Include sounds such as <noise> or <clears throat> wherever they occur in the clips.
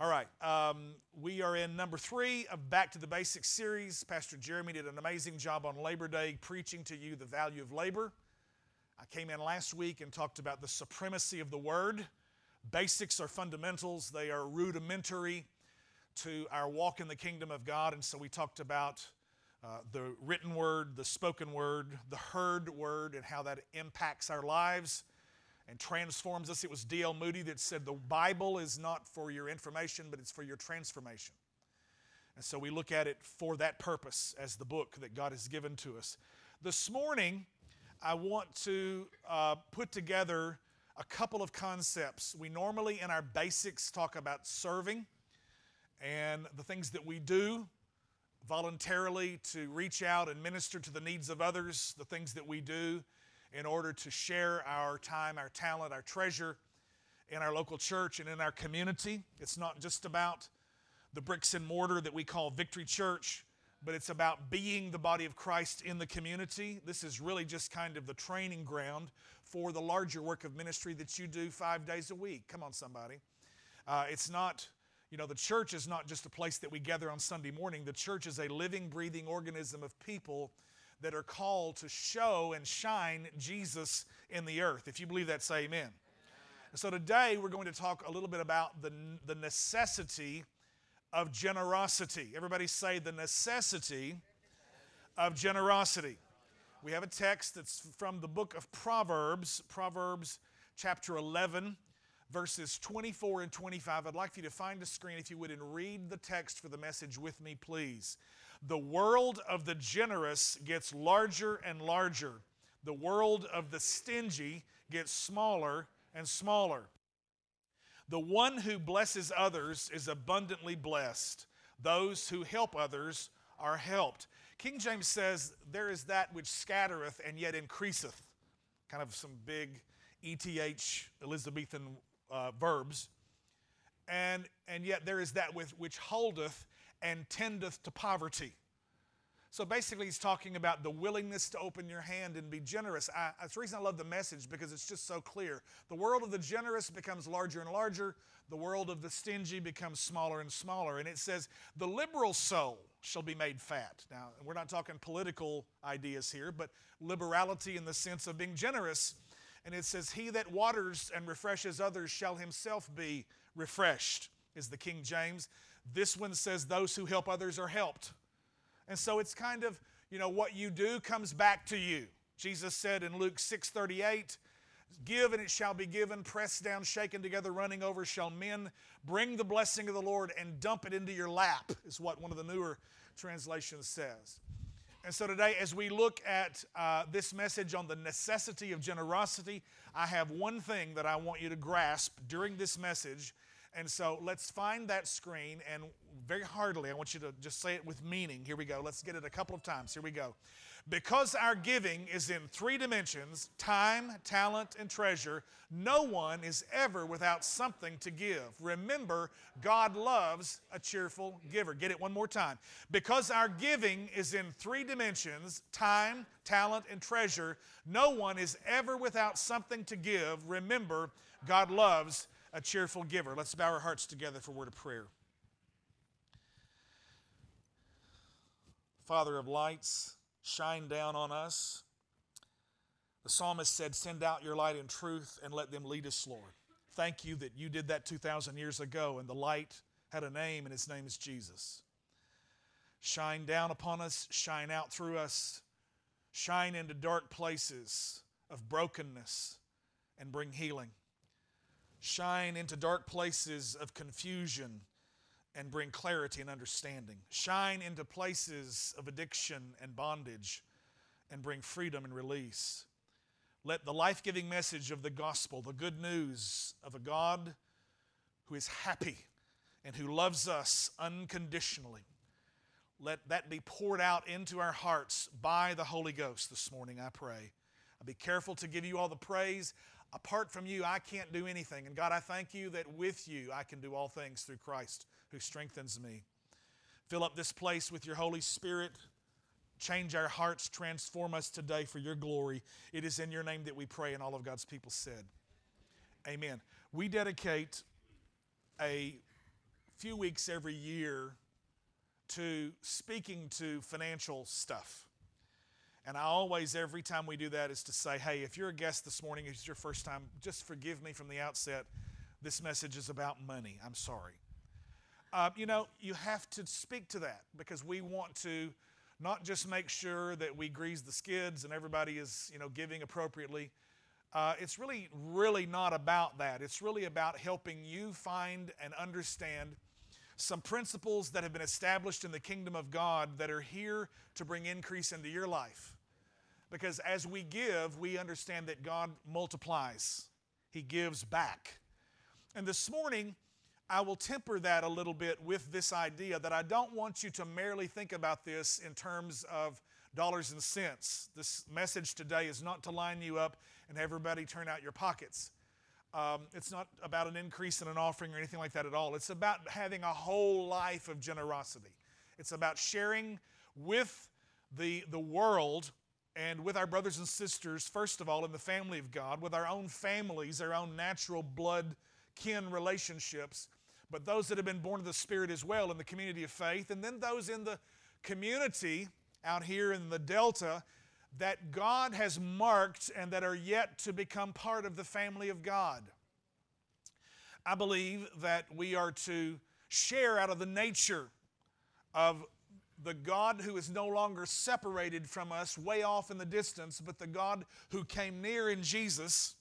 All right. Um, we are in number three of Back to the Basics series. Pastor Jeremy did an amazing job on Labor Day preaching to you the value of labor. I came in last week and talked about the supremacy of the Word. Basics are fundamentals, they are rudimentary to our walk in the kingdom of God. And so we talked about uh, the written Word, the spoken Word, the heard Word, and how that impacts our lives and transforms us. It was D.L. Moody that said, The Bible is not for your information, but it's for your transformation. And so we look at it for that purpose as the book that God has given to us. This morning, I want to uh, put together a couple of concepts. We normally, in our basics, talk about serving and the things that we do voluntarily to reach out and minister to the needs of others, the things that we do in order to share our time, our talent, our treasure in our local church and in our community. It's not just about the bricks and mortar that we call Victory Church, but it's about being the body of Christ in the community. This is really just kind of the training ground for the larger work of ministry that you do five days a week. Come on, somebody. Uh, it's not, you know, the church is not just a place that we gather on Sunday morning. The church is a living, breathing organism of people that are called to show and shine Jesus in the earth. If you believe that, say amen. So today we're going to talk a little bit about the, the necessity of generosity. Everybody say the necessity of generosity. We have a text that's from the book of Proverbs, Proverbs chapter 11, verses 24 and 25. I'd like for you to find a screen, if you would, and read the text for the message with me, please. The world of the generous gets larger and larger. The world of the stingy gets smaller and smaller. The one who blesses others is abundantly blessed. Those who help others are helped. King James says, There is that which scattereth and yet increaseth. Kind of some big ETH Elizabethan uh, verbs. And, and yet there is that with, which holdeth and tendeth to poverty. So basically, he's talking about the willingness to open your hand and be generous. I, that's the reason I love the message because it's just so clear. The world of the generous becomes larger and larger, the world of the stingy becomes smaller and smaller. And it says, the liberal soul shall be made fat. Now, we're not talking political ideas here, but liberality in the sense of being generous. And it says, He that waters and refreshes others shall himself be refreshed, is the King James. This one says, Those who help others are helped. And so it's kind of, you know, what you do comes back to you. Jesus said in Luke 6:38, Give and it shall be given, pressed down, shaken together, running over, shall men bring the blessing of the Lord and dump it into your lap, is what one of the newer translations says. And so today, as we look at uh, this message on the necessity of generosity, I have one thing that I want you to grasp during this message, and so let's find that screen and very heartily, I want you to just say it with meaning. Here we go. Let's get it a couple of times. Here we go. Because our giving is in three dimensions time, talent, and treasure no one is ever without something to give. Remember, God loves a cheerful giver. Get it one more time. Because our giving is in three dimensions time, talent, and treasure no one is ever without something to give. Remember, God loves a cheerful giver. Let's bow our hearts together for a word of prayer. Father of lights, shine down on us. The psalmist said, Send out your light and truth and let them lead us, Lord. Thank you that you did that 2,000 years ago and the light had a name and its name is Jesus. Shine down upon us, shine out through us, shine into dark places of brokenness and bring healing shine into dark places of confusion and bring clarity and understanding. Shine into places of addiction and bondage and bring freedom and release. Let the life giving message of the gospel, the good news of a God who is happy and who loves us unconditionally, let that be poured out into our hearts by the Holy Ghost this morning, I pray. I'll be careful to give you all the praise. Apart from you, I can't do anything. And God, I thank you that with you, I can do all things through Christ who strengthens me. Fill up this place with your Holy Spirit. Change our hearts, transform us today for your glory. It is in your name that we pray, and all of God's people said, Amen. We dedicate a few weeks every year to speaking to financial stuff. And I always, every time we do that, is to say, hey, if you're a guest this morning, it's your first time, just forgive me from the outset. This message is about money. I'm sorry. Uh, you know, you have to speak to that because we want to not just make sure that we grease the skids and everybody is, you know, giving appropriately. Uh, it's really, really not about that. It's really about helping you find and understand some principles that have been established in the kingdom of God that are here to bring increase into your life. Because as we give, we understand that God multiplies, He gives back. And this morning, I will temper that a little bit with this idea that I don't want you to merely think about this in terms of dollars and cents. This message today is not to line you up and everybody turn out your pockets. Um, it's not about an increase in an offering or anything like that at all. It's about having a whole life of generosity. It's about sharing with the, the world and with our brothers and sisters, first of all, in the family of God, with our own families, our own natural blood kin relationships, but those that have been born of the Spirit as well in the community of faith, and then those in the community out here in the Delta that God has marked and that are yet to become part of the family of God. I believe that we are to share out of the nature of the God who is no longer separated from us way off in the distance, but the God who came near in Jesus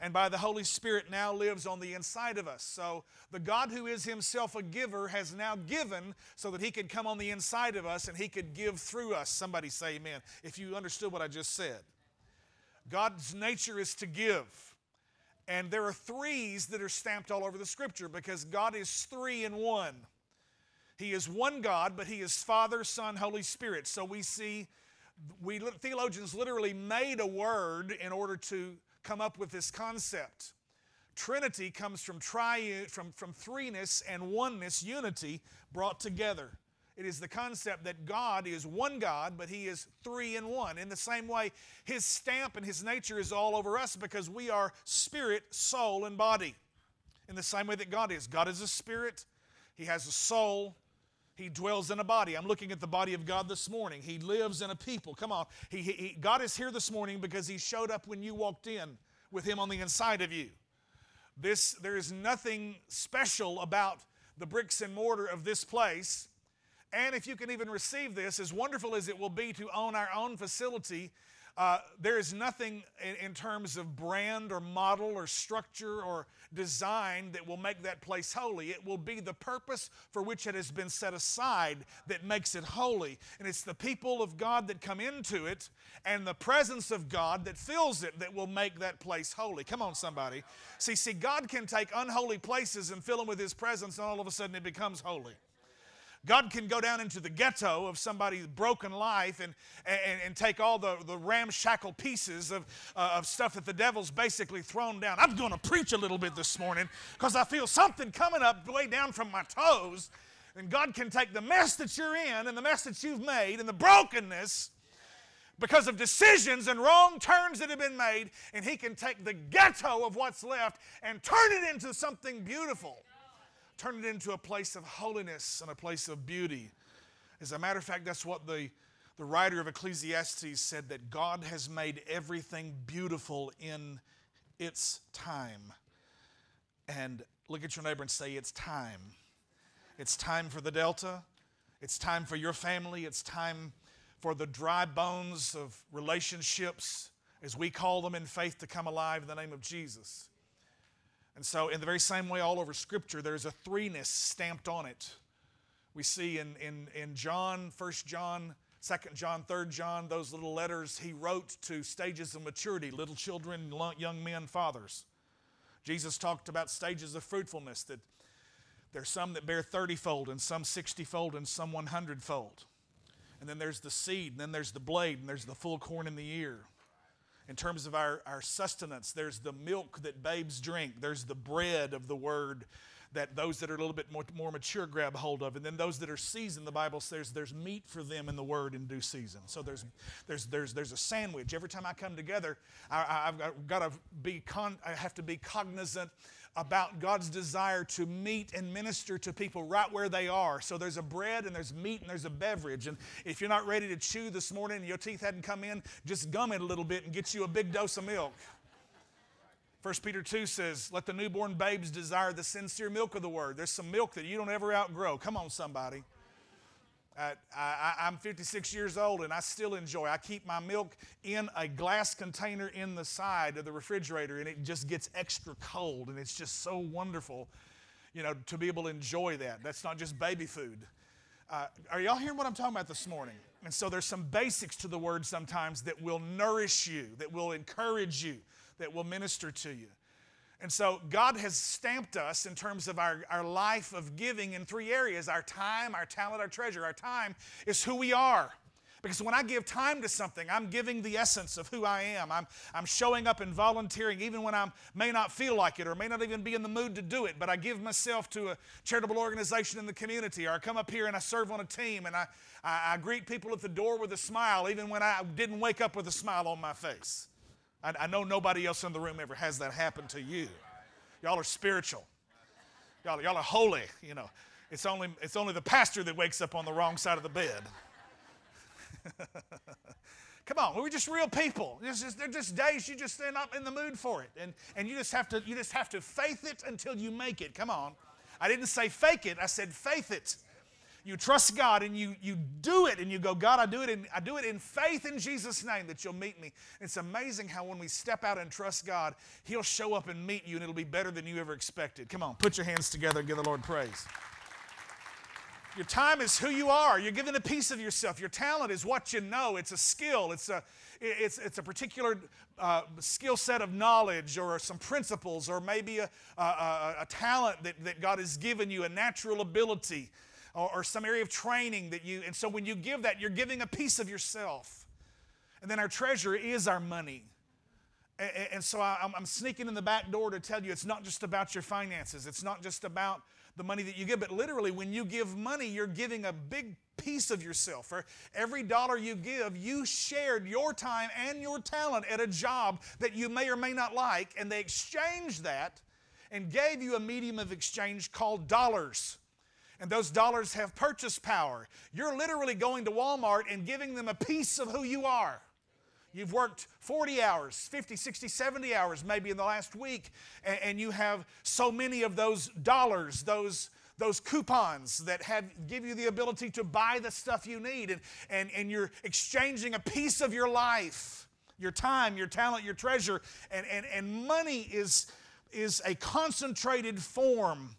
and by the Holy Spirit now lives on the inside of us. So the God who is himself a giver has now given so that he could come on the inside of us and he could give through us. Somebody say amen if you understood what I just said. God's nature is to give. And there are threes that are stamped all over the scripture because God is three in one. He is one God, but He is Father, Son, Holy Spirit. So we see, we theologians literally made a word in order to come up with this concept. Trinity comes from, triune, from, from threeness and oneness, unity brought together. It is the concept that God is one God, but He is three in one. In the same way, His stamp and His nature is all over us because we are spirit, soul, and body. In the same way that God is. God is a spirit, He has a soul, He dwells in a body. I'm looking at the body of God this morning. He lives in a people. Come on. He, he, God is here this morning because He showed up when you walked in with Him on the inside of you. This, there is nothing special about the bricks and mortar of this place. And if you can even receive this, as wonderful as it will be to own our own facility, uh, there is nothing in, in, terms of brand or model or structure or design that will make that place holy. It will be the purpose for which it has been set aside that makes it holy. And it's the people of God that come into it and the presence of God that fills it that will make that place holy. Come on, somebody. See, see, God can take unholy places and fill them with His presence, and all of a sudden it becomes holy. God can go down into the ghetto of somebody's broken life and, and, and take all the, the ramshackle pieces of, uh, of stuff that the devil's basically thrown down. I'm going to preach a little bit this morning because I feel something coming up way down from my toes. And God can take the mess that you're in and the mess that you've made and the brokenness because of decisions and wrong turns that have been made, and He can take the ghetto of what's left and turn it into something beautiful turn it into a place of holiness and a place of beauty. As a matter of fact, that's what the, the writer of Ecclesiastes said that God has made everything beautiful in its time. And look at your neighbor and say, It's time. It's time for the Delta. It's time for your family. It's time for the dry bones of relationships, as we call them in faith, to come alive in the name of Jesus. And so, in the very same way, all over Scripture, there's a threeness stamped on it. We see in, in, in John, 1 John, 2 John, 3 John, those little letters he wrote to stages of maturity, little children, young men, fathers. Jesus talked about stages of fruitfulness, that there's some that bear 30 fold, and some 60 fold, and some 100 fold. And then there's the seed, and then there's the blade, and there's the full corn in the ear in terms of our, our sustenance. There's the milk that babes drink, there's the bread of the word that those that are a little bit more, more mature grab hold of. And then those that are seasoned, the Bible says there's meat for them in the word in due season. So there's, there's, there's, there's a sandwich. Every time I come together, I, have got to be con- I have to be cognizant about God's desire to meet and minister to people right where they are. So there's a bread and there's meat and there's a beverage. And if you're not ready to chew this morning and your teeth hadn't come in, just gum it a little bit and get you a big dose of milk. 1 Peter 2 says, Let the newborn babes desire the sincere milk of the word. There's some milk that you don't ever outgrow. Come on, somebody. I, am 56 years old and I still enjoy. I keep my milk in a glass container in the side of the refrigerator and it just gets extra cold and it's just so wonderful, you know, to be able to enjoy that. That's not just baby food. Uh, are y'all hearing what I'm talking about this morning? And so there's some basics to the word sometimes that will nourish you, that will encourage you, that will minister to you. And so God has stamped us in terms of our, our life of giving in three areas our time, our talent, our treasure. Our time is who we are. Because when I give time to something, I'm giving the essence of who I am. I'm, I'm showing up and volunteering even when I may not feel like it or may not even be in the mood to do it, but I give myself to a charitable organization in the community or I come up here and I serve on a team and I, I, I greet people at the door with a smile even when I didn't wake up with a smile on my face. I, I know nobody else in the room ever has that happen to you. Y'all are spiritual. Y'all, y'all are holy, you know. It's only, it's only the pastor that wakes up on the wrong side of the bed. <laughs> Come on, we're just real people. It's just, they're just days you just are up in the mood for it. And, and you just have to you just have to faith it until you make it. Come on. I didn't say fake it, I said faith it you trust God and you, you do it and you go, God, I do it in, I do it in faith in Jesus' name that you'll meet me. It's amazing how when we step out and trust God, He'll show up and meet you and it'll be better than you ever expected. Come on, put your hands together and give the Lord praise. Your time is who you are. You're given a piece of yourself. Your talent is what you know. It's a skill. It's a, it's, it's a particular uh, skill set of knowledge or some principles or maybe a, a, a, talent that, that God has given you, a natural ability or, or some area of training that you, and so when you give that, you're giving a piece of yourself. And then our treasure is our money. And, and so I, I'm sneaking in the back door to tell you it's not just about your finances, it's not just about the money that you give, but literally, when you give money, you're giving a big piece of yourself. For every dollar you give, you shared your time and your talent at a job that you may or may not like, and they exchanged that and gave you a medium of exchange called dollars and those dollars have purchase power. You're literally going to Walmart and giving them a piece of who you are. You've worked 40 hours, 50, 60, 70 hours maybe in the last week, and, and you have so many of those dollars, those those coupons that have give you the ability to buy the stuff you need and, and, and you're exchanging a piece of your life your time your talent your treasure and, and, and money is, is a concentrated form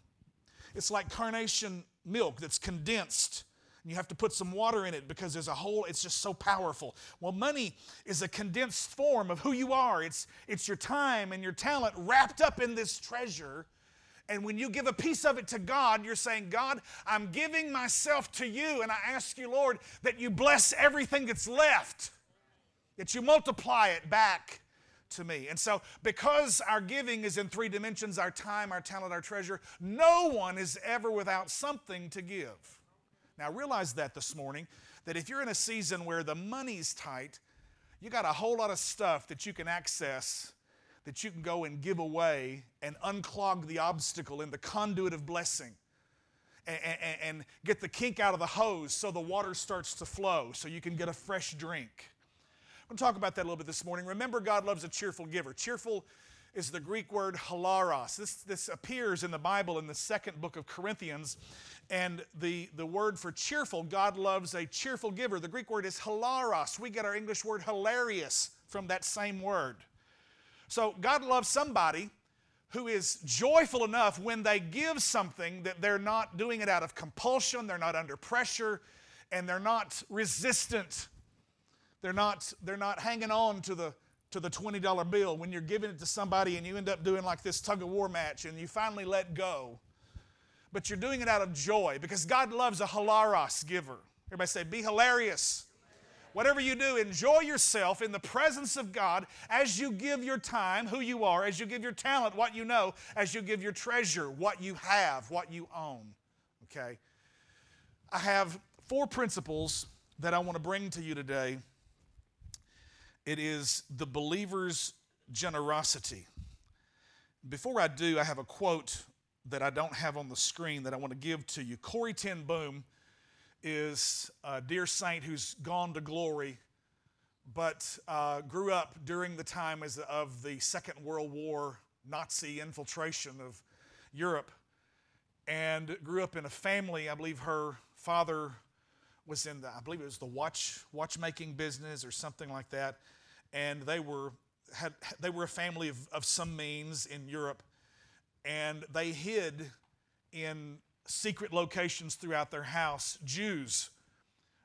it's like carnation milk that's condensed. You have to put some water in it because there's a whole, it's just so powerful. Well, money is a condensed form of who you are. It's, it's your time and your talent wrapped up in this treasure. And when you give a piece of it to God, you're saying, God, I'm giving myself to you. And I ask you, Lord, that you bless everything that's left, that you multiply it back to me. And so, because our giving is in three dimensions our time, our talent, our treasure no one is ever without something to give. Now, realize that this morning that if you're in a season where the money's tight, you got a whole lot of stuff that you can access that you can go and give away and unclog the obstacle in the conduit of blessing. And, get the kink out of the hose so the water starts to flow so you can get a fresh drink. I'm going to talk about that a little bit this morning. Remember, God loves a cheerful giver. Cheerful is the Greek word hilaros. This, this appears in the Bible in the second book of Corinthians. And the, the word for cheerful, God loves a cheerful giver. The Greek word is hilaros. We get our English word hilarious from that same word. So God loves somebody who is joyful enough when they give something that they're not doing it out of compulsion, they're not under pressure, and they're not resistant they're not, they're not hanging on to the, to the $20 bill when you're giving it to somebody and you end up doing like this tug of war match and you finally let go. But you're doing it out of joy because God loves a hilaros giver. Everybody say, be hilarious. Whatever you do, enjoy yourself in the presence of God as you give your time, who you are, as you give your talent, what you know, as you give your treasure, what you have, what you own. Okay? I have four principles that I want to bring to you today it is the believer's generosity. Before I do, I have a quote that I don't have on the screen that I want to give to you. Corrie ten Boom is a dear saint who's gone to glory, but uh, grew up during the time as, of the Second World War Nazi infiltration of Europe, and grew up in a family. I believe her father was in the, I believe it was the watch watchmaking business or something like that, and they were had they were a family of, of some means in Europe, and they hid in secret locations throughout their house Jews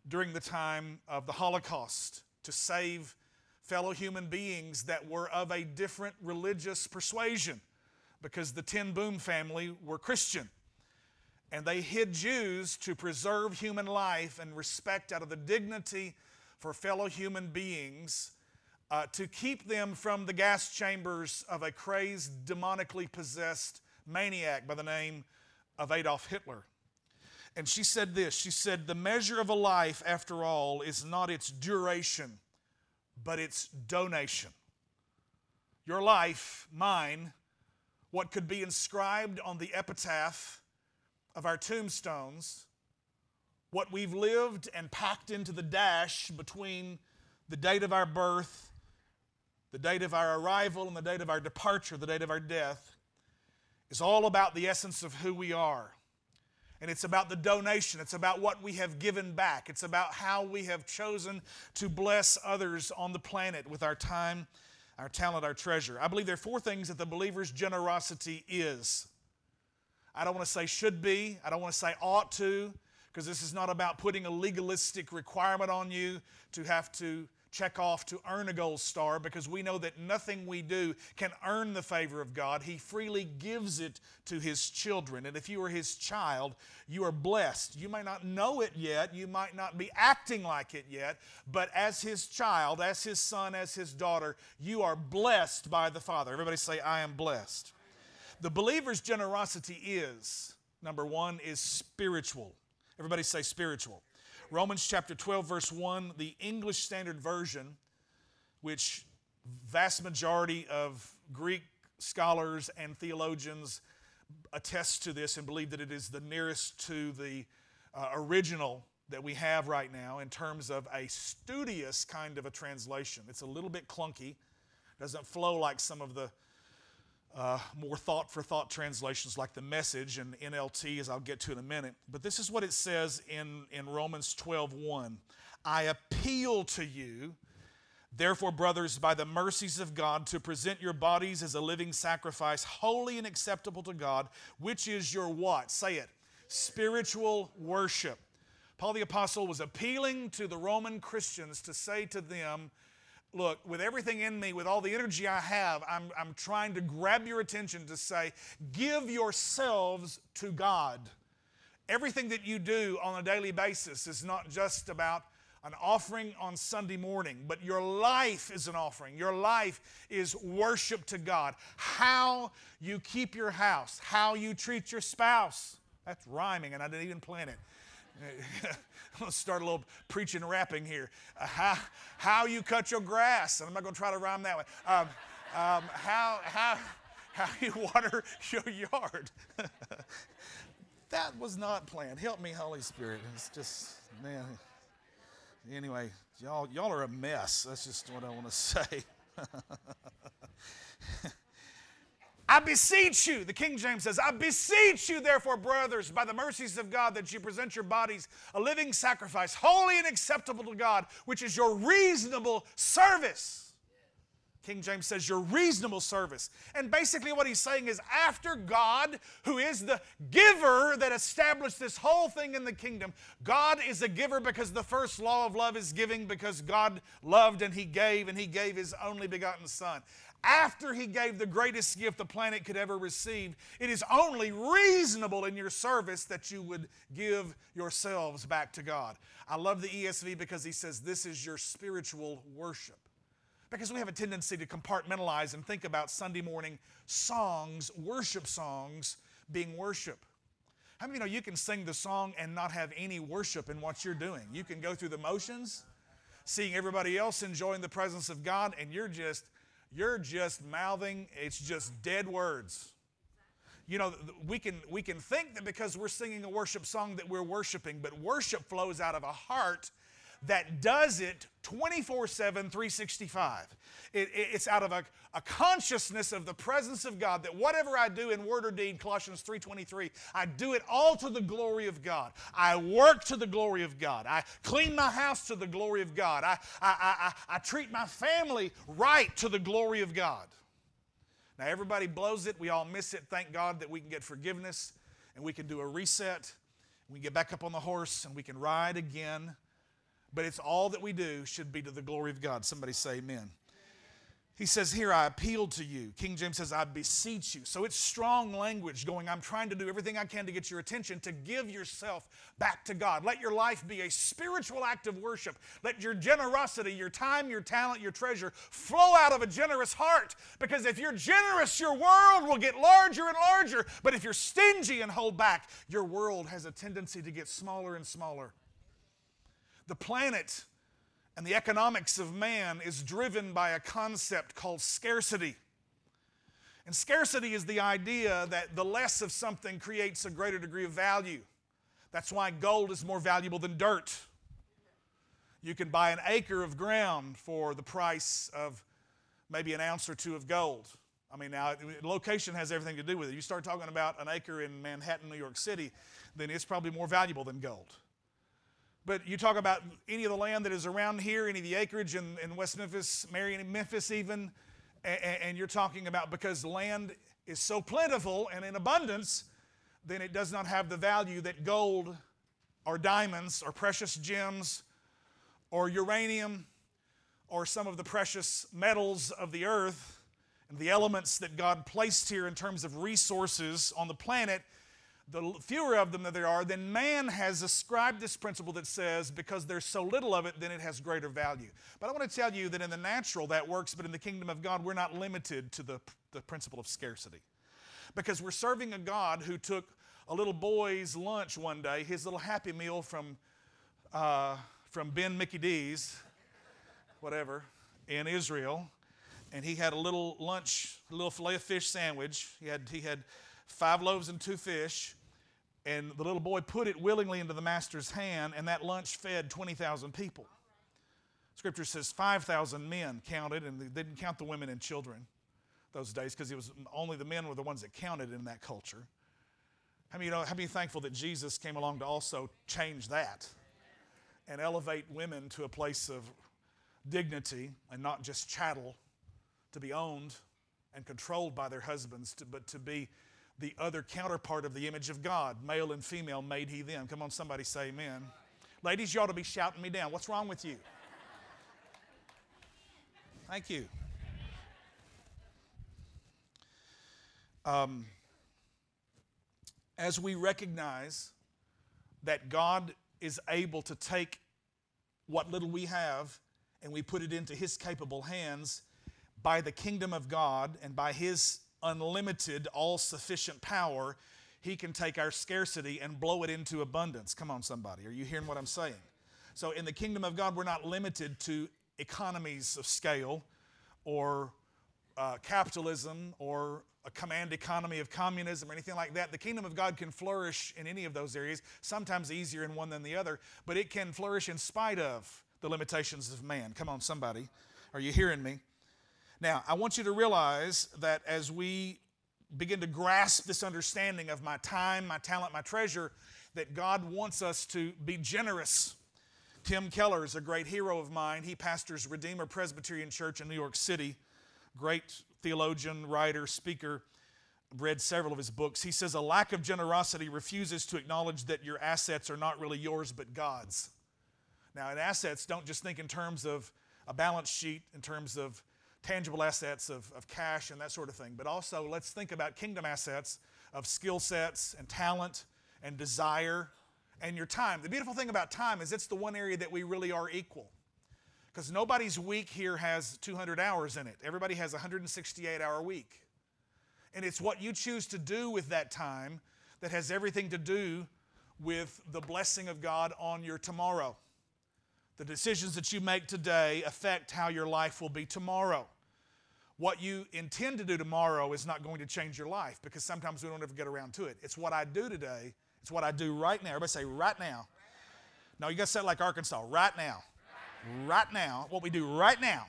during the time of the Holocaust to save fellow human beings that were of a different religious persuasion because the Ten Boom family were Christian. And they hid Jews to preserve human life and respect out of the dignity for fellow human beings, uh, to keep them from the gas chambers of a crazed, demonically possessed maniac by the name of Adolf Hitler. And she said this She said, The measure of a life, after all, is not its duration, but its donation. Your life, mine, what could be inscribed on the epitaph of our tombstones, what we've lived and packed into the dash between the date of our birth, the date of our arrival, and the date of our departure, the date of our death, is all about the essence of who we are. And it's about the donation. It's about what we have given back. It's about how we have chosen to bless others on the planet with our time, our talent, our treasure. I believe there are four things that the believer's generosity is. I don't want to say should be, I don't want to say ought to, because this is not about putting a legalistic requirement on you to have to check off to earn a gold star because we know that nothing we do can earn the favor of God. He freely gives it to His children. And if you are His child, you are blessed. You may not know it yet, you might not be acting like it yet, but as His child, as His son, as His daughter, you are blessed by the Father. Everybody say, I am blessed. The believer's generosity is, number one, is spiritual. Everybody say spiritual. Romans chapter 12, verse 1, the English Standard Version, which vast majority of Greek scholars and theologians attest to this and believe that it is the nearest to the uh, original that we have right now in terms of a studious kind of a translation. It's a little bit clunky, doesn't flow like some of the uh, more thought for thought translations like the message and NLT, as I'll get to in a minute. But this is what it says in, in Romans 12 1. I appeal to you, therefore, brothers, by the mercies of God, to present your bodies as a living sacrifice, holy and acceptable to God, which is your what? Say it. Spiritual worship. Paul the Apostle was appealing to the Roman Christians to say to them, look, with everything in me, with all the energy I have, I'm, I'm trying to grab your attention to say, give yourselves to God. Everything that you do on a daily basis is not just about an offering on Sunday morning, but your life is an offering. Your life is worship to God. How you keep your house, how you treat your spouse. That's rhyming, and I didn't even plan it. <laughs> <laughs> I'm going to start a little preaching rapping here. Uh, how, how you cut your grass. And I'm not going to try to rhyme that way. Um, um, how, how, how you water <laughs> your yard. <laughs> that was not planned. Help me, Holy Spirit. It's just, man. Anyway, y'all, y'all are a mess. That's just what I want to say. I beseech you, the King James says, I beseech you, therefore, brothers, by the mercies of God, that you present your bodies a living sacrifice, holy and acceptable to God, which is your reasonable service. King James says your reasonable service. And basically, what he's saying is after God, who is the giver that established this whole thing in the kingdom, God is a giver because the first law of love is giving because God loved and he gave and he gave his only begotten Son after he gave the greatest gift the planet could ever receive, it is only reasonable in your service that you would give yourselves back to God. I love the ESV because he says this is your spiritual worship. Because we have a tendency to compartmentalize and think about Sunday morning songs, worship songs, being worship. How many of you know you can sing the song and not have any worship in what you're doing? You can go through the motions, seeing everybody else enjoying the presence of God, and you're just you're just mouthing, it's just dead words. You know, we can, we can think that because we're singing a worship song that we're worshiping, but worship flows out of a heart that does it 24 7, 365. It, it, it's out of a, a consciousness of the presence of God that whatever I do in word or deed, Colossians 3.23, I do it all to the glory of God. I work to the glory of God. I clean my house to the glory of God. I, I, I, I treat my family right to the glory of God. Now, everybody blows it. We all miss it. Thank God that we can get forgiveness and we can do a reset. We can get back up on the horse and we can ride again but it's all that we do should be to the glory of God. Somebody say amen. He says, Here I appeal to you. King James says, I beseech you. So it's strong language going, I'm trying to do everything I can to get your attention, to give yourself back to God. Let your life be a spiritual act of worship. Let your generosity, your time, your talent, your treasure flow out of a generous heart. Because if you're generous, your world will get larger and larger. But if you're stingy and hold back, your world has a tendency to get smaller and smaller. The planet and the economics of man is driven by a concept called scarcity. And scarcity is the idea that the less of something creates a greater degree of value. That's why gold is more valuable than dirt. You can buy an acre of ground for the price of maybe an ounce or two of gold. I mean, now, location has everything to do with it. You start talking about an acre in Manhattan, New York City, then it's probably more valuable than gold. But you talk about any of the land that is around here, any of the acreage in, in West Memphis, Marion, Memphis, even, and, and you're talking about because land is so plentiful and in abundance, then it does not have the value that gold or diamonds or precious gems or uranium or some of the precious metals of the earth and the elements that God placed here in terms of resources on the planet the fewer of them that there are, then man has ascribed this principle that says because there's so little of it, then it has greater value. But I want to tell you that in the natural that works, but in the kingdom of God, we're not limited to the, the principle of scarcity. Because we're serving a God who took a little boy's lunch one day, his little happy meal from, uh, from Ben Mickey D's, whatever, in Israel, and he had a little lunch, a little filet of fish sandwich. He had, he had five loaves and two fish. And the little boy put it willingly into the master's hand, and that lunch fed 20,000 people. Scripture says 5,000 men counted, and they didn't count the women and children those days because it was only the men were the ones that counted in that culture. How many, you know, how many thankful that Jesus came along to also change that and elevate women to a place of dignity and not just chattel to be owned and controlled by their husbands, to, but to be the other counterpart of the image of God. Male and female made he them. Come on, somebody say amen. Ladies, you ought to be shouting me down. What's wrong with you? Thank you. Um, as we recognize that God is able to take what little we have and we put it into His capable hands by the kingdom of God and by His unlimited, all sufficient power, He can take our scarcity and blow it into abundance. Come on, somebody. Are you hearing what I'm saying? So, in the kingdom of God, we're not limited to economies of scale or uh, capitalism or a command economy of communism or anything like that. The kingdom of God can flourish in any of those areas, sometimes easier in one than the other, but it can flourish in spite of the limitations of man. Come on, somebody. Are you hearing me? Now, I want you to realize that as we begin to grasp this understanding of my time, my talent, my treasure, that God wants us to be generous. Tim Keller is a great hero of mine. He pastors Redeemer Presbyterian Church in New York City. Great theologian, writer, speaker. Read several of his books. He says, A lack of generosity refuses to acknowledge that your assets are not really yours but God's. Now, in assets, don't just think in terms of a balance sheet, in terms of tangible assets of, of cash and that sort of thing, but also let's think about kingdom assets of skill sets and talent and desire and your time. The beautiful thing about time is it's the one area that we really are equal. Because nobody's week here has 200 hours in it. Everybody has a 168 hour week. And it's what you choose to do with that time that has everything to do with the blessing of God on your tomorrow. The decisions that you make today affect how your life will be tomorrow. What you intend to do tomorrow is not going to change your life because sometimes we don't ever get around to it. It's what I do today. It's what I do right now. Everybody say, right now. No, you got to say it like Arkansas. Right now. Right now. What we do right now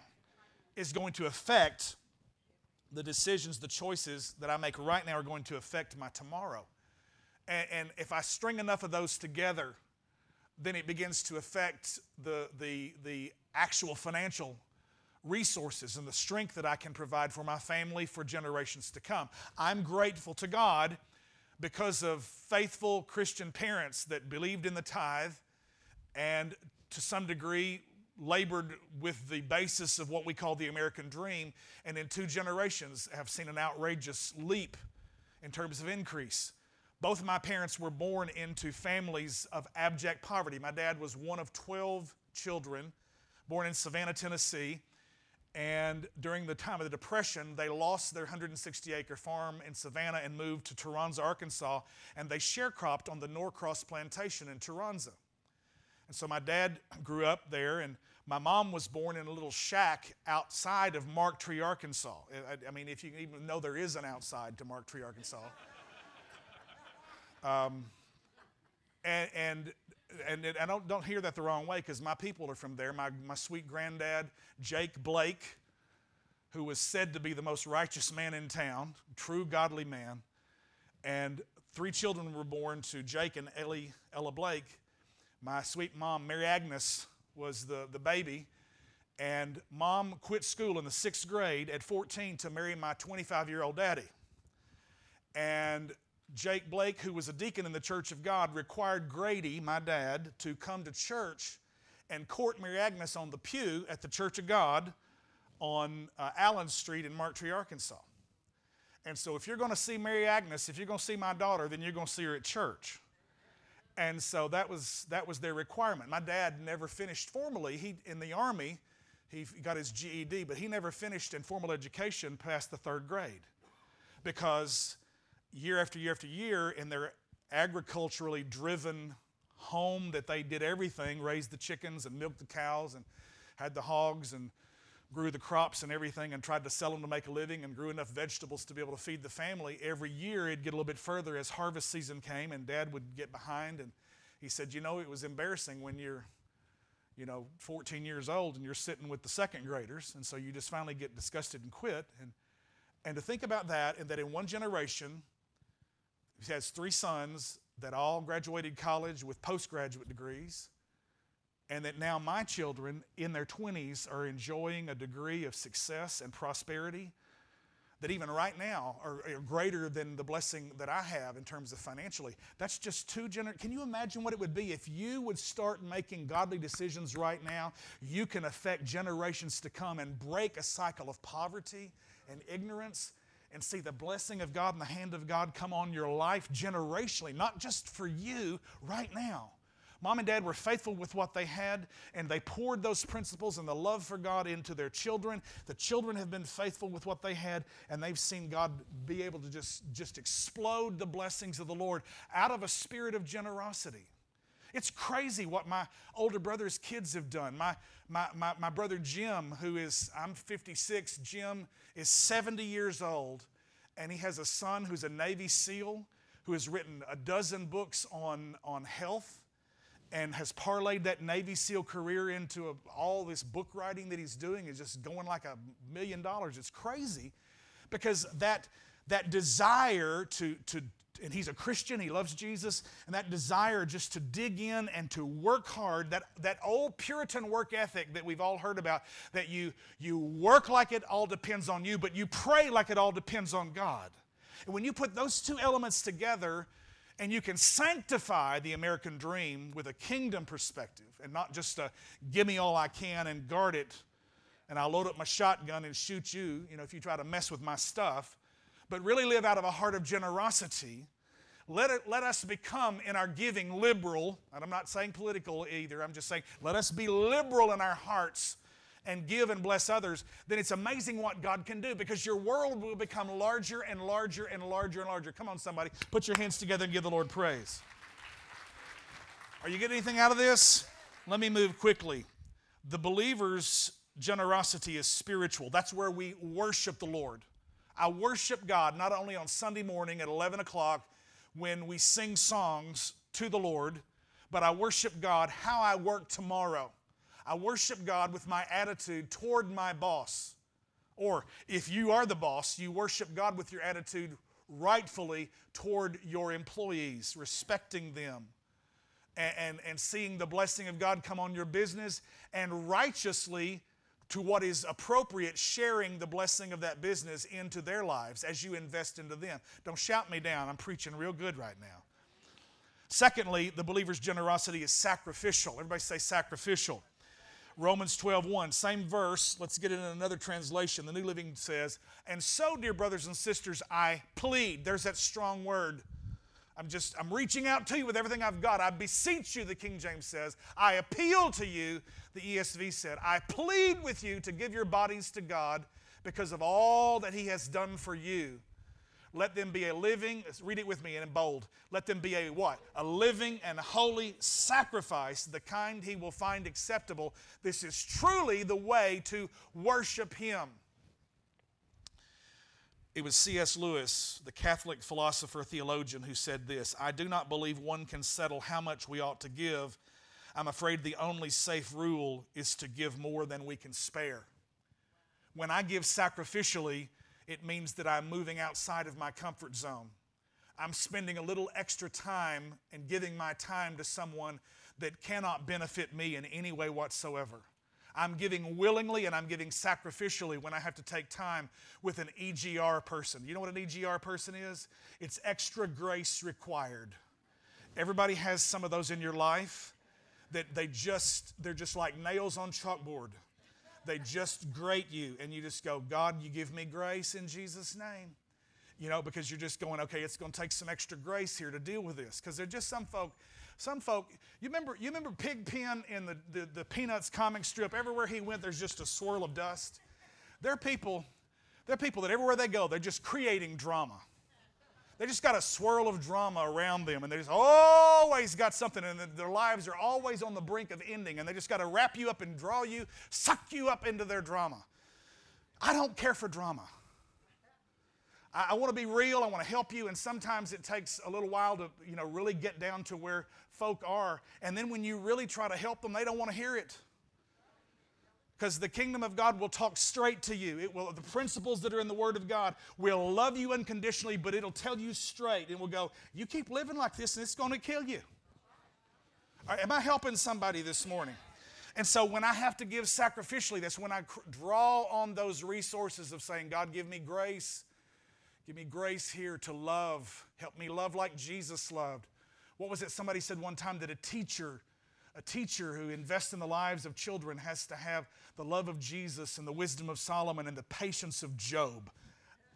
is going to affect the decisions, the choices that I make right now are going to affect my tomorrow. And, and if I string enough of those together, then it begins to affect the, the, the actual financial resources and the strength that I can provide for my family for generations to come. I'm grateful to God because of faithful Christian parents that believed in the tithe and to some degree labored with the basis of what we call the American dream, and in two generations have seen an outrageous leap in terms of increase. Both of my parents were born into families of abject poverty. My dad was one of 12 children, born in Savannah, Tennessee. And during the time of the Depression, they lost their 160 acre farm in Savannah and moved to Tyronza, Arkansas, and they sharecropped on the Norcross plantation in Tyronza. And so my dad grew up there, and my mom was born in a little shack outside of Marked Tree, Arkansas. I, I mean, if you even know there is an outside to Marked Tree, Arkansas. <laughs> Um, and, and and it, I don't, don't hear that the wrong way because my people are from there. My, my sweet granddad, Jake Blake, who was said to be the most righteous man in town, true godly man. And three children were born to Jake and Ellie, Ella Blake. My sweet mom, Mary Agnes, was the, the baby. And mom quit school in the sixth grade at 14 to marry my 25 year old daddy. And Jake Blake, who was a deacon in the Church of God, required Grady, my dad, to come to church and court Mary Agnes on the pew at the Church of God on uh, Allen Street in Marked Tree, Arkansas. And so, if you're going to see Mary Agnes, if you're going to see my daughter, then you're going to see her at church. And so that was that was their requirement. My dad never finished formally. He in the army, he got his GED, but he never finished in formal education past the third grade because year after year after year in their agriculturally driven home that they did everything raised the chickens and milked the cows and had the hogs and grew the crops and everything and tried to sell them to make a living and grew enough vegetables to be able to feed the family every year it'd get a little bit further as harvest season came and dad would get behind and he said you know it was embarrassing when you're you know 14 years old and you're sitting with the second graders and so you just finally get disgusted and quit. And and to think about that and that in one generation he has three sons that all graduated college with postgraduate degrees, and that now my children in their 20s are enjoying a degree of success and prosperity that even right now are, are greater than the blessing that I have in terms of financially. That's just two generations. Can you imagine what it would be if you would start making godly decisions right now? You can affect generations to come and break a cycle of poverty and ignorance and see the blessing of God and the hand of God come on your life generationally, not just for you right now. Mom and dad were faithful with what they had, and they poured those principles and the love for God into their children. The children have been faithful with what they had, and they've seen God be able to just, just explode the blessings of the Lord out of a spirit of generosity. It's crazy what my older brother's kids have done. My, my, my, my brother Jim, who is, I'm 56, Jim is 70 years old, and he has a son who's a Navy SEAL who has written a dozen books on, on health and has parlayed that Navy SEAL career into a, all this book writing that he's doing is just going like a million dollars. It's crazy because that, that desire to, to, and he's a Christian, he loves Jesus, and that desire just to dig in and to work hard, that, that old Puritan work ethic that we've all heard about, that you, you work like it all depends on you, but you pray like it all depends on God. And when you put those two elements together, and you can sanctify the American dream with a kingdom perspective and not just a give me all I can and guard it, and I'll load up my shotgun and shoot you, you know, if you try to mess with my stuff but really live out of a heart of generosity. Let, it, let us become in our giving liberal, and I'm not saying political either, I'm just saying let us be liberal in our hearts and give and bless others, then it's amazing what God can do because your world will become larger and larger and larger and larger. Come on, somebody, put your hands together and give the Lord praise. Are you getting anything out of this? Let me move quickly. The believers generosity is spiritual. That's where we worship the Lord. I worship God not only on Sunday morning at 11 o'clock when we sing songs to the Lord, but I worship God how I work tomorrow. I worship God with my attitude toward my boss. Or if you are the boss, you worship God with your attitude rightfully toward your employees, respecting them and, and, and, seeing the blessing of God come on your business and righteously to what is appropriate, sharing the blessing of that business into their lives as you invest into them. Don't shout me down. I'm preaching real good right now. Secondly, the believer's generosity is sacrificial. Everybody say sacrificial. Romans 12, 1, same verse. Let's get it in another translation. The New Living says, And so, dear brothers and sisters, I plead. There's that strong word. I'm just, I'm reaching out to you with everything I've got. I beseech you, the King James says. I appeal to you, the ESV said. I plead with you to give your bodies to God because of all that He has done for you. Let them be a living, read it with me in bold. Let them be a what? A living and holy sacrifice, the kind he will find acceptable. This is truly the way to worship him. It was C.S. Lewis, the Catholic philosopher theologian, who said this I do not believe one can settle how much we ought to give. I'm afraid the only safe rule is to give more than we can spare. When I give sacrificially, it means that I'm moving outside of my comfort zone. I'm spending a little extra time and giving my time to someone that cannot benefit me in any way whatsoever. I'm giving willingly and I'm giving sacrificially when I have to take time with an EGR person. You know what an EGR person is? It's extra grace required. Everybody has some of those in your life that they just they're just like nails on chalkboard. They just grate you, and you just go, God, you give me grace in Jesus' name. You know, because you're just going, okay, it's going to take some extra grace here to deal with this. Because there are just some folk, some folk, you remember, you remember Pigpen in the, the, the Peanuts comic strip? Everywhere he went, there's just a swirl of dust. There are people, there are people that everywhere they go, they're just creating drama. They just got a swirl of drama around them, and they just always got something, and their lives are always on the brink of ending, and they just got to wrap you up and draw you, suck you up into their drama. I don't care for drama. I, I want to be real. I want to help you, and sometimes it takes a little while to, you know, really get down to where folk are. And then when you really try to help them, they don't want to hear it because the kingdom of God will talk straight to you. It will, the principles that are in the Word of God will love you unconditionally, but it'll tell you straight and will go, You keep living like this and it's going to kill you. Right, am I helping somebody this morning? And so when I have to give sacrificially, that's when I cr- draw on those resources of saying, God, give me grace. Give me grace here to love. Help me love like Jesus loved. What was it somebody said one time that a teacher a teacher who invests in the lives of children has to have the love of Jesus and the wisdom of Solomon and the patience of Job.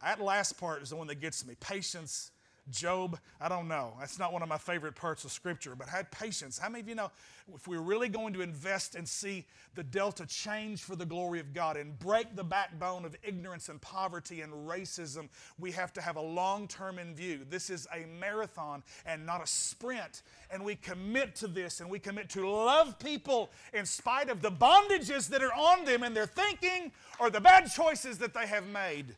That last part is the one that gets me. Patience Job, I don't know. That's not one of my favorite parts of Scripture, but had patience. How many of you know if we're really going to invest and see the Delta change for the glory of God and break the backbone of ignorance and poverty and racism, we have to have a long term in view. This is a marathon and not a sprint. And we commit to this and we commit to love people in spite of the bondages that are on them and their thinking or the bad choices that they have made.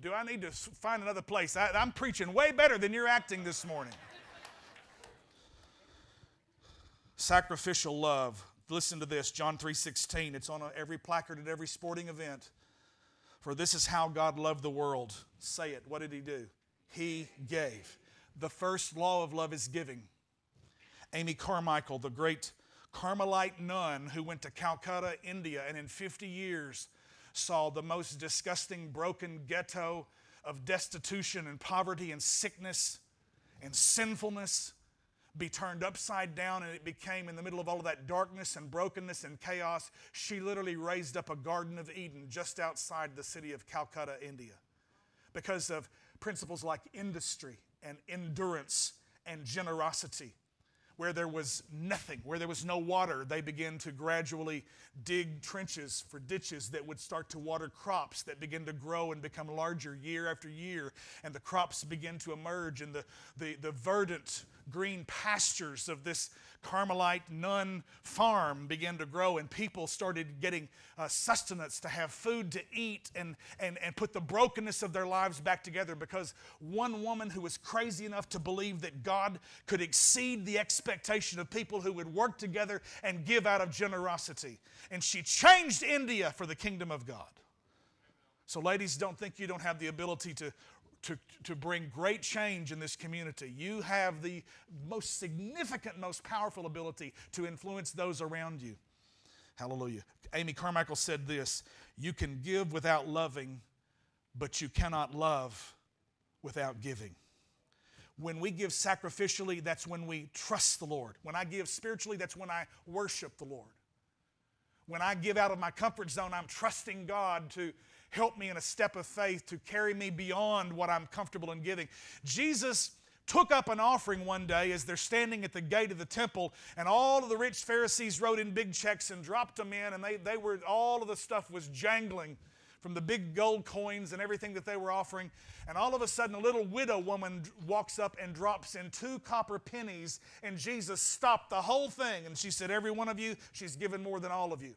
Do I need to find another place? I, am preaching way better than you're acting this morning. Sacrificial love. Listen to this, John 3:16. It's on every placard at every sporting event. For this is how God loved the world. Say it. What did he do? He gave. The first law of love is giving. Amy Carmichael, the great Carmelite nun who went to Calcutta, India, and in 50 years saw the most disgusting, broken ghetto of destitution and poverty and sickness and sinfulness be turned upside down and it became in the middle of all of that darkness and brokenness and chaos she literally raised up a garden of eden just outside the city of calcutta india because of principles like industry and endurance and generosity where there was nothing, where there was no water, they began to gradually dig trenches for ditches that would start to water crops that begin to grow and become larger year after year. And the crops begin to emerge, and the, the, the verdant green pastures of this Carmelite nun farm began to grow, and people started getting uh, sustenance to have food to eat and, and, and put the brokenness of their lives back together because one woman who was crazy enough to believe that God could exceed the expectation of people who would work together and give out of generosity. And she changed India for the kingdom of God. So, ladies, don't think you don't have the ability to to, to bring great change in this community. You have the most significant, most powerful ability to influence those around you. Hallelujah. Amy Carmichael said this You can give without loving, but you cannot love without giving. When we give sacrificially, that's when we trust the Lord. When I give spiritually, that's when I worship the Lord. When I give out of my comfort zone, I'm trusting God to help me in a step of faith to carry me beyond what I'm comfortable in giving. Jesus took up an offering one day as they're standing at the gate of the temple, and all of the rich Pharisees wrote in big checks and dropped them in, and they, they were all of the stuff was jangling from the big gold coins and everything that they were offering. And all of a sudden, a little widow woman walks up and drops in two copper pennies, and Jesus stopped the whole thing. And she said, Every one of you, she's given more than all of you.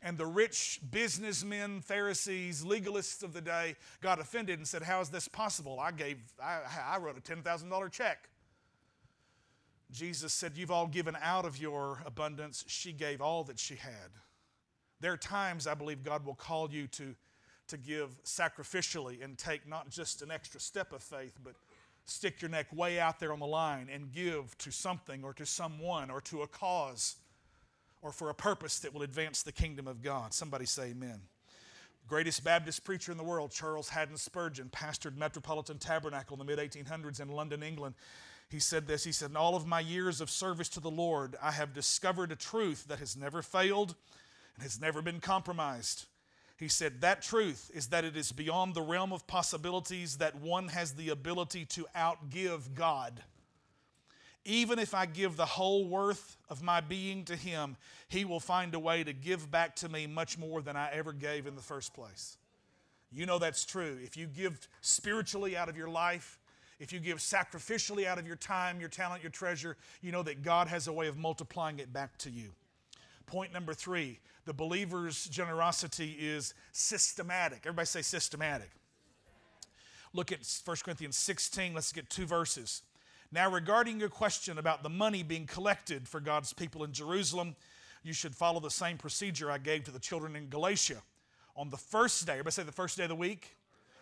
And the rich businessmen, Pharisees, legalists of the day got offended and said, How is this possible? I gave, I, I wrote a $10,000 check. Jesus said, You've all given out of your abundance. She gave all that she had. There are times I believe God will call you to, to give sacrificially and take not just an extra step of faith, but stick your neck way out there on the line and give to something or to someone or to a cause or for a purpose that will advance the kingdom of God. Somebody say amen. Greatest Baptist preacher in the world, Charles Haddon Spurgeon, pastored Metropolitan Tabernacle in the mid 1800s in London, England. He said this He said, In all of my years of service to the Lord, I have discovered a truth that has never failed and has never been compromised. He said, That truth is that it is beyond the realm of possibilities that one has the ability to outgive God. Even if I give the whole worth of my being to Him, He will find a way to give back to me much more than I ever gave in the first place. You know that's true. If you give spiritually out of your life, if you give sacrificially out of your time, your talent, your treasure, you know that God has a way of multiplying it back to you. Point number three the believer's generosity is systematic. Everybody say systematic. Look at 1 Corinthians 16. Let's get two verses. Now, regarding your question about the money being collected for God's people in Jerusalem, you should follow the same procedure I gave to the children in Galatia. On the first day, everybody say the first day of the week?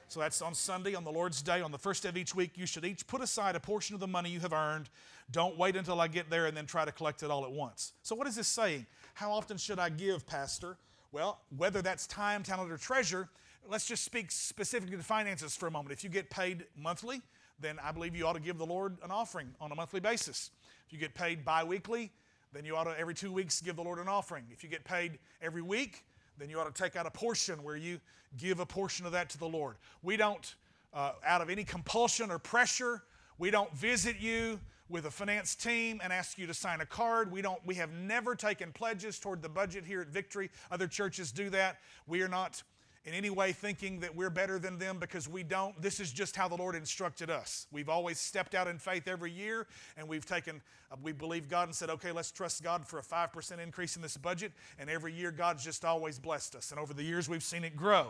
So that's on Sunday, on the Lord's Day, on the first day of each week, you should each put aside a portion of the money you have earned. Don't wait until I get there and then try to collect it all at once. So, what is this saying? How often should I give, Pastor? Well, whether that's time, talent, or treasure, let's just speak specifically to finances for a moment. If you get paid monthly, then I believe you ought to give the Lord an offering on a monthly basis. If you get paid bi weekly, then you ought to every two weeks give the Lord an offering. If you get paid every week, then you ought to take out a portion where you give a portion of that to the Lord. We don't, uh, out of any compulsion or pressure, we don't visit you with a finance team and ask you to sign a card. We don't. We have never taken pledges toward the budget here at Victory. Other churches do that. We are not in any way thinking that we're better than them because we don't. This is just how the Lord instructed us. We've always stepped out in faith every year and we've taken, uh, we believe God and said, okay, let's trust God for a 5% increase in this budget. And every year, God's just always blessed us. And over the years, we've seen it grow.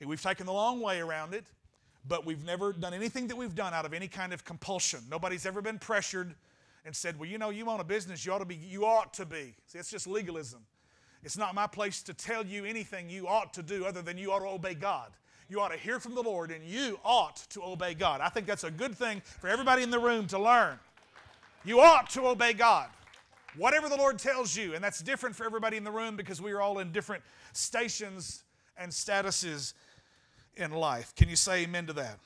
And we've taken the long way around it, but we've never done anything that we've done out of any kind of compulsion. Nobody's ever been pressured and said, well, you know, you own a business, you ought to be, you ought to be. See, it's just legalism. It's not my place to tell you anything you ought to do other than you ought to obey God. You ought to hear from the Lord and you ought to obey God. I think that's a good thing for everybody in the room to learn. You ought to obey God. Whatever the Lord tells you, and that's different for everybody in the room because we are all in different stations and statuses in life. Can you say amen to that?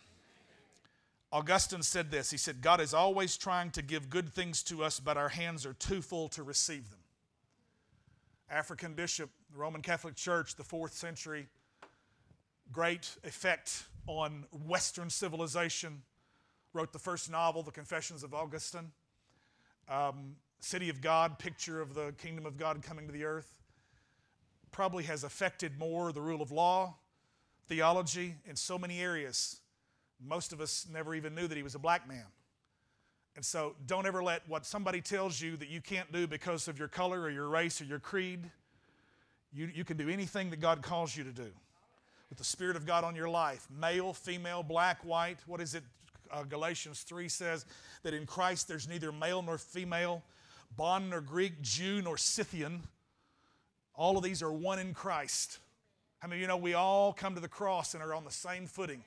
Augustine said this He said, God is always trying to give good things to us, but our hands are too full to receive them. African bishop, the Roman Catholic Church, the fourth century, great effect on Western civilization, wrote the first novel, The Confessions of Augustine. um, city of God, picture of the kingdom of God coming to the earth. Probably has affected more the rule of law, theology, in so many areas. Most of us never even knew that he was a black man. And so don't ever let what somebody tells you that you can't do because of your color or your race or your creed. You, you can do anything that God calls you to do. With the Spirit of God on your life, male, female, black, white, what is it? Uh, Galatians 3 says that in Christ there's neither male nor female, bond nor Greek, Jew nor Scythian. All of these are one in Christ. I mean, you know, we all come to the cross and are on the same footing.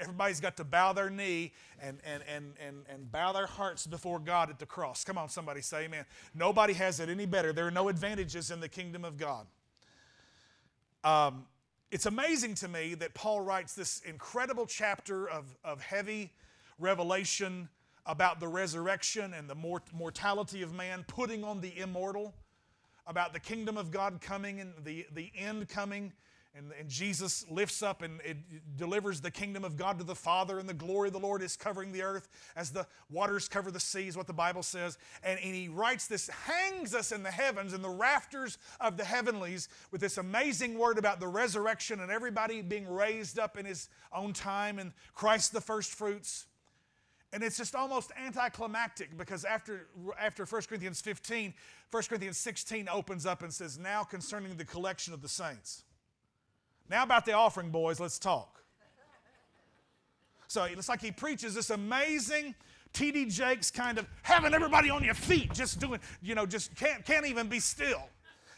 Everybody's got to bow their knee and, and, and, and, and bow their hearts before God at the cross. Come on, somebody say amen. Nobody has it any better. There are no advantages in the kingdom of God. Um, it's amazing to me that Paul writes this incredible chapter of, of heavy revelation about the resurrection and the mort- mortality of man, putting on the immortal, about the kingdom of God coming and the, the end coming and, and Jesus lifts up and it delivers the kingdom of God to the Father, and the glory of the Lord is covering the earth as the waters cover the seas, what the Bible says. And, and he writes this, hangs us in the heavens, in the rafters of the heavenlies, with this amazing word about the resurrection and everybody being raised up in his own time, and Christ the first fruits. And it's just almost anticlimactic because after, after 1 Corinthians 15, 1 Corinthians 16 opens up and says, Now concerning the collection of the saints. Now, about the offering, boys, let's talk. So it's like he preaches this amazing T.D. Jakes kind of having everybody on your feet, just doing, you know, just can't, can't even be still.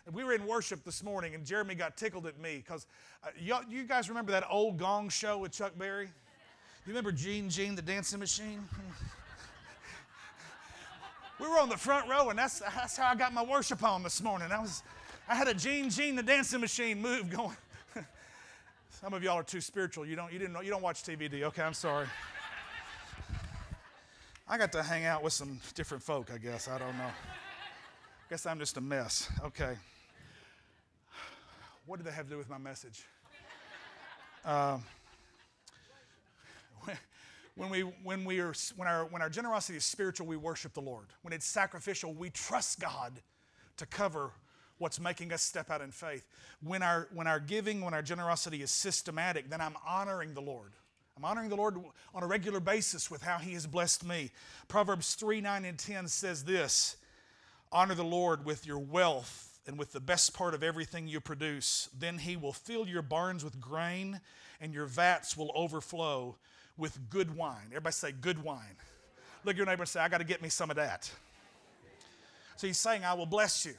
And we were in worship this morning, and Jeremy got tickled at me because uh, you guys remember that old gong show with Chuck Barris? You remember Gene Gene, the dancing machine? <laughs> we were on the front row, and that's, that's how I got my worship on this morning. I, was, I had a Gene Gene, the dancing machine move going. Some of y'all are too spiritual. You don't, you didn't know, you don't watch TVD. Okay, I'm sorry. I got to hang out with some different folk, I guess. I don't know. I Guess I'm just a mess. Okay. What did that have to do with my message? Um, when we when we are when our when our generosity is spiritual, we worship the Lord. When it's sacrificial, we trust God to cover what's making us step out in faith. When our, when our giving, when our generosity is systematic, then I'm honoring the Lord. I'm honoring the Lord on a regular basis with how He has blessed me. Proverbs 3 9 and 10 says this Honor the Lord with your wealth and with the best part of everything you produce. Then He will fill your barns with grain, and your vats will overflow with good wine. Everybody say, good wine. Look at your neighbor and say, I got to get me some of that. So He's saying, I will bless you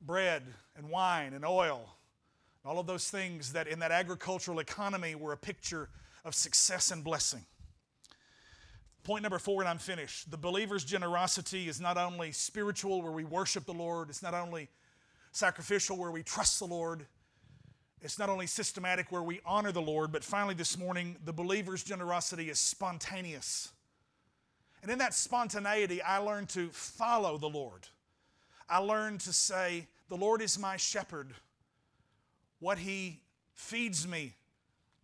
bread and wine and oil, all of those things that in that agricultural economy were a picture of success and blessing. Point number four, and I'm finished. The believer's generosity is not only spiritual, where we worship the Lord, it's not only sacrificial, where we trust the Lord, it's not only systematic, where we honor the Lord, but finally this morning, the believer's generosity is spontaneous. And in that spontaneity, I learned to follow the Lord. I learned to say, The Lord is my shepherd. What He feeds me,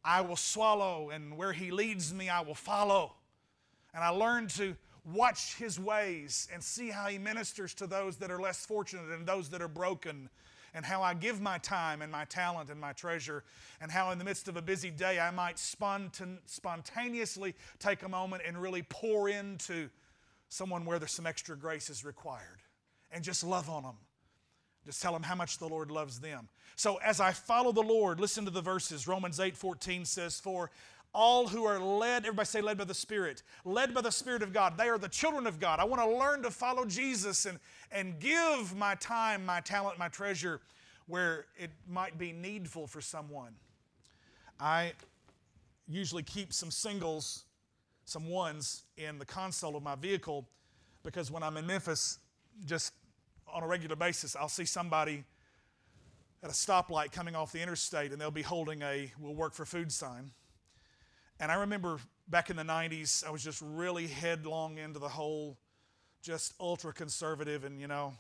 I will swallow, and where He leads me, I will follow. And I learned to watch His ways and see how He ministers to those that are less fortunate and those that are broken, and how I give my time and my talent and my treasure, and how in the midst of a busy day I might spontaneously take a moment and really pour into someone where there's some extra grace is required and just love on them. Just tell them how much the Lord loves them. So as I follow the Lord, listen to the verses. Romans 8 14 says, For all who are led, everybody say led by the Spirit, led by the Spirit of God. They are the children of God. I want to learn to follow Jesus and, and give my time, my talent, my treasure where it might be needful for someone. I usually keep some singles, some ones in the console of my vehicle because when I'm in Memphis, just on a regular basis, I'll see somebody at a stoplight coming off the interstate and they'll be holding a we'll work for food sign. And I remember back in the 90s, I was just really headlong into the whole just ultra conservative and, you know,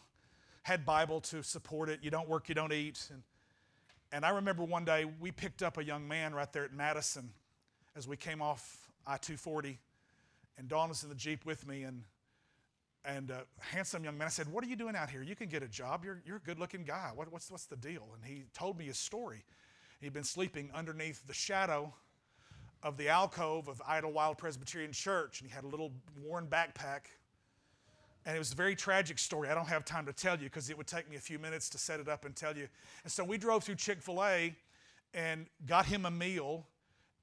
had Bible to support it. You don't work, you don't eat. And, and I remember one day we picked up a young man right there at Madison as we came off I 240. And Dawn was in the Jeep with me. And and a handsome young man. I said, What are you doing out here? You can get a job. You're, you're a good looking guy. What, what's, what's the deal? And he told me his story. He'd been sleeping underneath the shadow of the alcove of Idlewild Presbyterian Church, and he had a little worn backpack. And it was a very tragic story. I don't have time to tell you because it would take me a few minutes to set it up and tell you. And so we drove through Chick fil A and got him a meal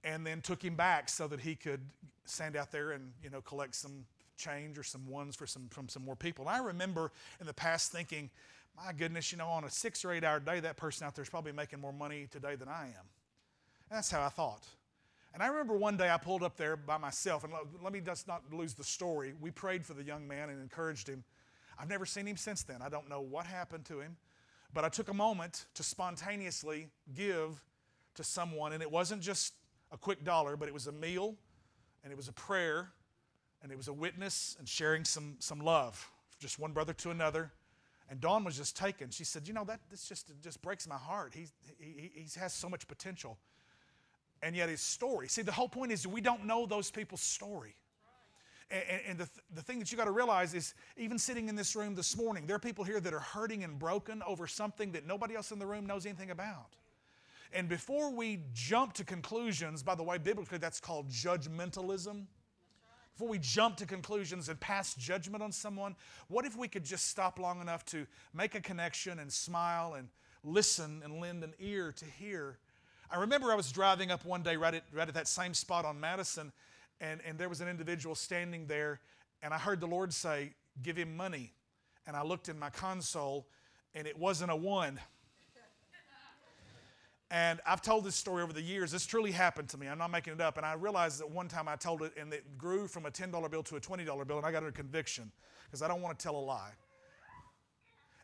and then took him back so that he could stand out there and you know collect some change or some ones for some from some more people. And I remember in the past thinking, my goodness, you know, on a six or eight hour day, that person out there is probably making more money today than I am. And that's how I thought. And I remember one day I pulled up there by myself, and let me just not lose the story. We prayed for the young man and encouraged him. I've never seen him since then. I don't know what happened to him, but I took a moment to spontaneously give to someone, and it wasn't just a quick dollar, but it was a meal, and it was a prayer, and it was a witness and sharing some, some love, just one brother to another. And Dawn was just taken. She said, "You know that this just just breaks my heart. He's, he he has so much potential, and yet his story. See, the whole point is we don't know those people's story. And, and the, the thing that you got to realize is, even sitting in this room this morning, there are people here that are hurting and broken over something that nobody else in the room knows anything about. And before we jump to conclusions, by the way, biblically that's called judgmentalism. Before we jump to conclusions and pass judgment on someone, what if we could just stop long enough to make a connection and smile and listen and lend an ear to hear? I remember I was driving up one day right at, right at that same spot on Madison, and, and there was an individual standing there, and I heard the Lord say, Give him money. And I looked in my console, and it wasn't a one. And I've told this story over the years. This truly happened to me. I'm not making it up. And I realized that one time I told it, and it grew from a $10 bill to a $20 bill, and I got a conviction because I don't want to tell a lie.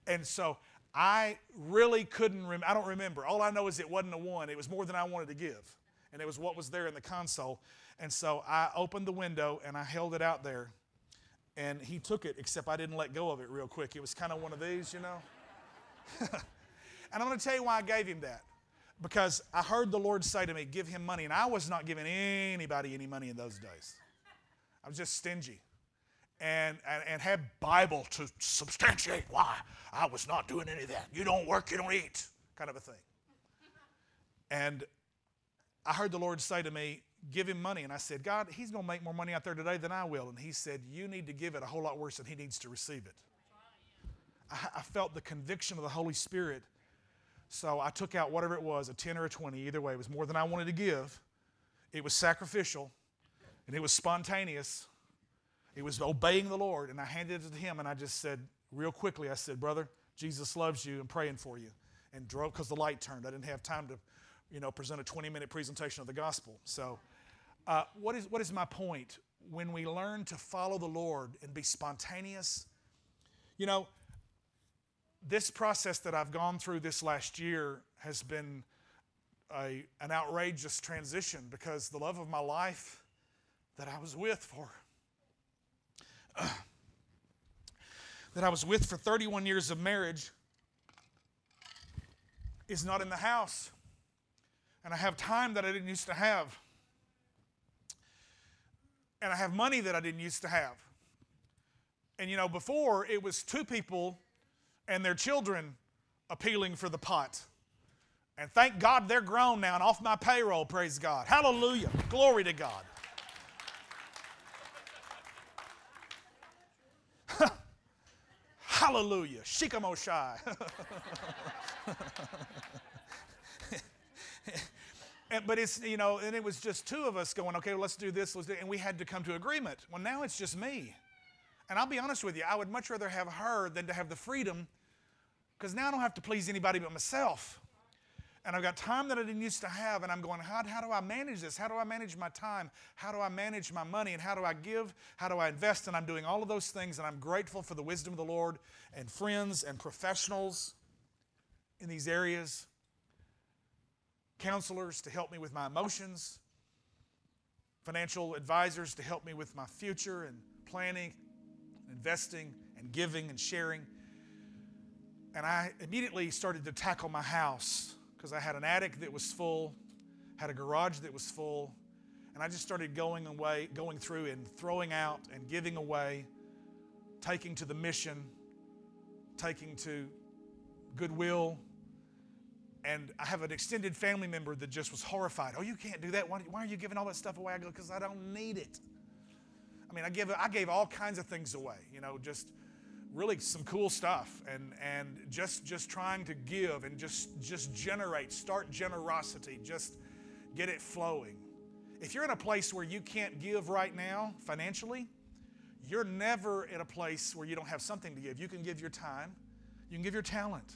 And so I really couldn't, rem- I don't remember. All I know is it wasn't a one, it was more than I wanted to give. And it was what was there in the console. And so I opened the window and I held it out there. And he took it, except I didn't let go of it real quick. It was kind of one of these, you know? <laughs> and I'm going to tell you why I gave him that because I heard the Lord say to me, Give him money. And I was not giving anybody any money in those days. I was just stingy and, and, and had Bible to substantiate why I was not doing any of that. You don't work, you don't eat, kind of a thing. And I heard the Lord say to me, Give him money. And I said, God, he's going to make more money out there today than I will. And he said, You need to give it a whole lot worse than he needs to receive it. I, I felt the conviction of the Holy Spirit so I took out whatever it was, a 10 or a 20, either way. It was more than I wanted to give. It was sacrificial and it was spontaneous. It was obeying the Lord. And I handed it to him and I just said, real quickly, I said, Brother, Jesus loves you and praying for you. And drove because the light turned. I didn't have time to, you know, present a 20 minute presentation of the gospel. So, uh, what, is, what is my point? When we learn to follow the Lord and be spontaneous, you know, this process that I've gone through this last year has been a, an outrageous transition because the love of my life that I was with for uh, <clears throat> that I was with for 31 years of marriage is not in the house. And I have time that I didn't used to have. And I have money that I didn't used to have. And you know, before it was two people and their children appealing for the pot. And thank God they're grown now and off my payroll, praise God. Hallelujah. Glory to God. <laughs> Hallelujah. Shikamoshai. <laughs> and, but it's, you know, and it was just two of us going, okay, well, let's do this, let's do, and we had to come to agreement. Well, now it's just me. And I'll be honest with you, I would much rather have her than to have the freedom because now I don't have to please anybody but myself. And I've got time that I didn't used to have, and I'm going, how, how do I manage this? How do I manage my time? How do I manage my money? And how do I give? How do I invest? And I'm doing all of those things, and I'm grateful for the wisdom of the Lord and friends and professionals in these areas, counselors to help me with my emotions, financial advisors to help me with my future and planning, investing, and giving and sharing. And I immediately started to tackle my house because I had an attic that was full, had a garage that was full, and I just started going away, going through and throwing out and giving away taking to the mission, taking to Goodwill. And I have an extended family member that just was horrified. Oh, you can't do that. Why, why are you giving all that stuff away? I go, because I don't need it. I mean, I, give, I gave all kinds of things away, you know, just really some cool stuff and, and just, just trying to give and just, just generate, start generosity, just get it flowing. If you're in a place where you can't give right now financially, you're never in a place where you don't have something to give. You can give your time, you can give your talent.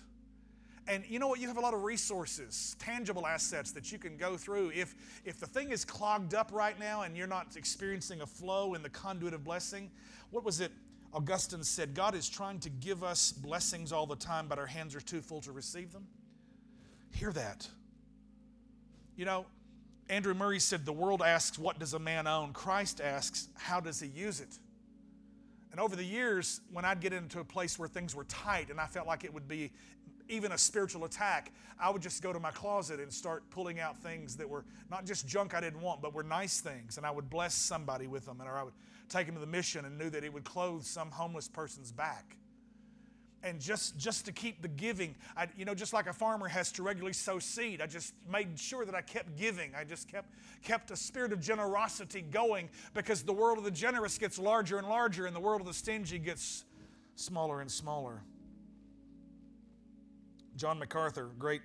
And you know what? You have a lot of resources, tangible assets that you can go through. If, if the thing is clogged up right now and you're not experiencing a flow in the conduit of blessing, what was it? Augustine said, God is trying to give us blessings all the time, but our hands are too full to receive them. Hear that. You know, Andrew Murray said, The world asks, What does a man own? Christ asks, How does he use it? And over the years, when I'd get into a place where things were tight and I felt like it would be even a spiritual attack, I would just go to my closet and start pulling out things that were not just junk I didn't want, but were nice things. And I would bless somebody with them, and or I would take them to the mission and knew that it would clothe some homeless person's back and just just to keep the giving I, you know just like a farmer has to regularly sow seed i just made sure that i kept giving i just kept kept a spirit of generosity going because the world of the generous gets larger and larger and the world of the stingy gets smaller and smaller john macarthur great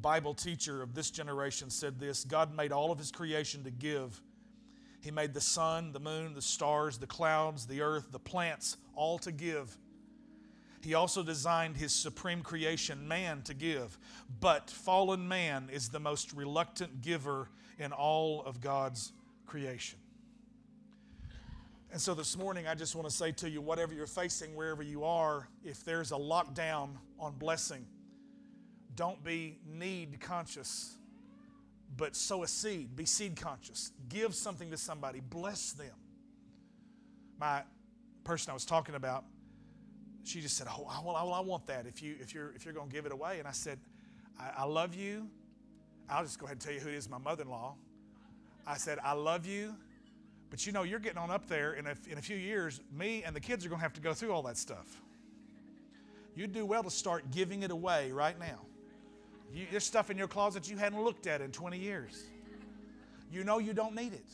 bible teacher of this generation said this god made all of his creation to give he made the sun the moon the stars the clouds the earth the plants all to give he also designed his supreme creation, man, to give. But fallen man is the most reluctant giver in all of God's creation. And so this morning, I just want to say to you whatever you're facing, wherever you are, if there's a lockdown on blessing, don't be need conscious, but sow a seed. Be seed conscious. Give something to somebody, bless them. My person I was talking about, she just said, "Oh, well, I want that. If you if you're if you're going to give it away." And I said, I, "I love you." I'll just go ahead and tell you who it is. My mother-in-law. I said, "I love you." But you know, you're getting on up there, and if, in a few years, me and the kids are going to have to go through all that stuff. You'd do well to start giving it away right now. You, there's stuff in your closet you hadn't looked at in 20 years. You know you don't need it.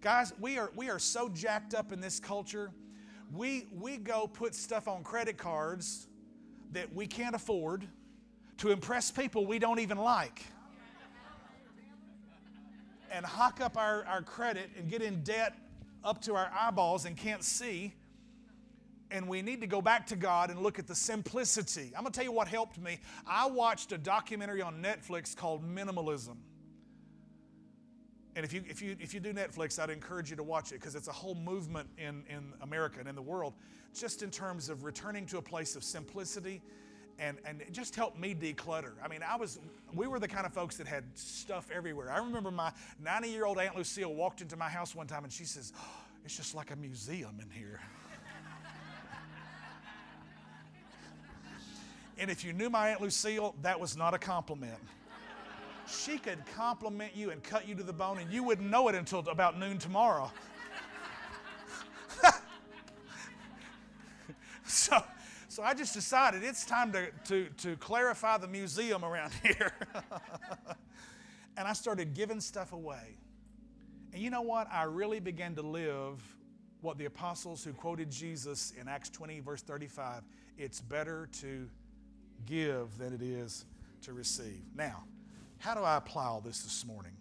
Guys, we are, we are so jacked up in this culture we, we go put stuff on credit cards that we can't afford to impress people we don't even like and hock up our, our credit and get in debt up to our eyeballs and can't see. And we need to go back to God and look at the simplicity. I'm going to tell you what helped me. I watched a documentary on Netflix called Minimalism. And if you, if, you, if you do Netflix, I'd encourage you to watch it because it's a whole movement in, in America and in the world, just in terms of returning to a place of simplicity and, and it just helped me declutter. I mean, I was, we were the kind of folks that had stuff everywhere. I remember my 90 year old Aunt Lucille walked into my house one time and she says, oh, It's just like a museum in here. And if you knew my Aunt Lucille, that was not a compliment she could compliment you and cut you to the bone, and you wouldn't know it until about noon tomorrow. <laughs> so, so I just decided it's time to, to, to clarify the museum around <laughs> here. and I started giving stuff away. And you know what? I really began to live what the apostles who quoted Jesus in Acts 20, verse 35 it's better to give than it is to receive. Now, how do I apply all this this morning?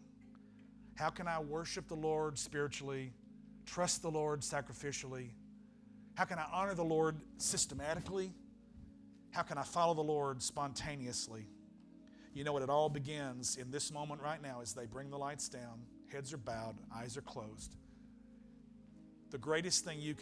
How can I worship the Lord spiritually, trust the Lord sacrificially? How can I honor the Lord systematically? How can I follow the Lord spontaneously? You know what? It all begins in this moment right now as they bring the lights down, heads are bowed, eyes are closed. The greatest thing you can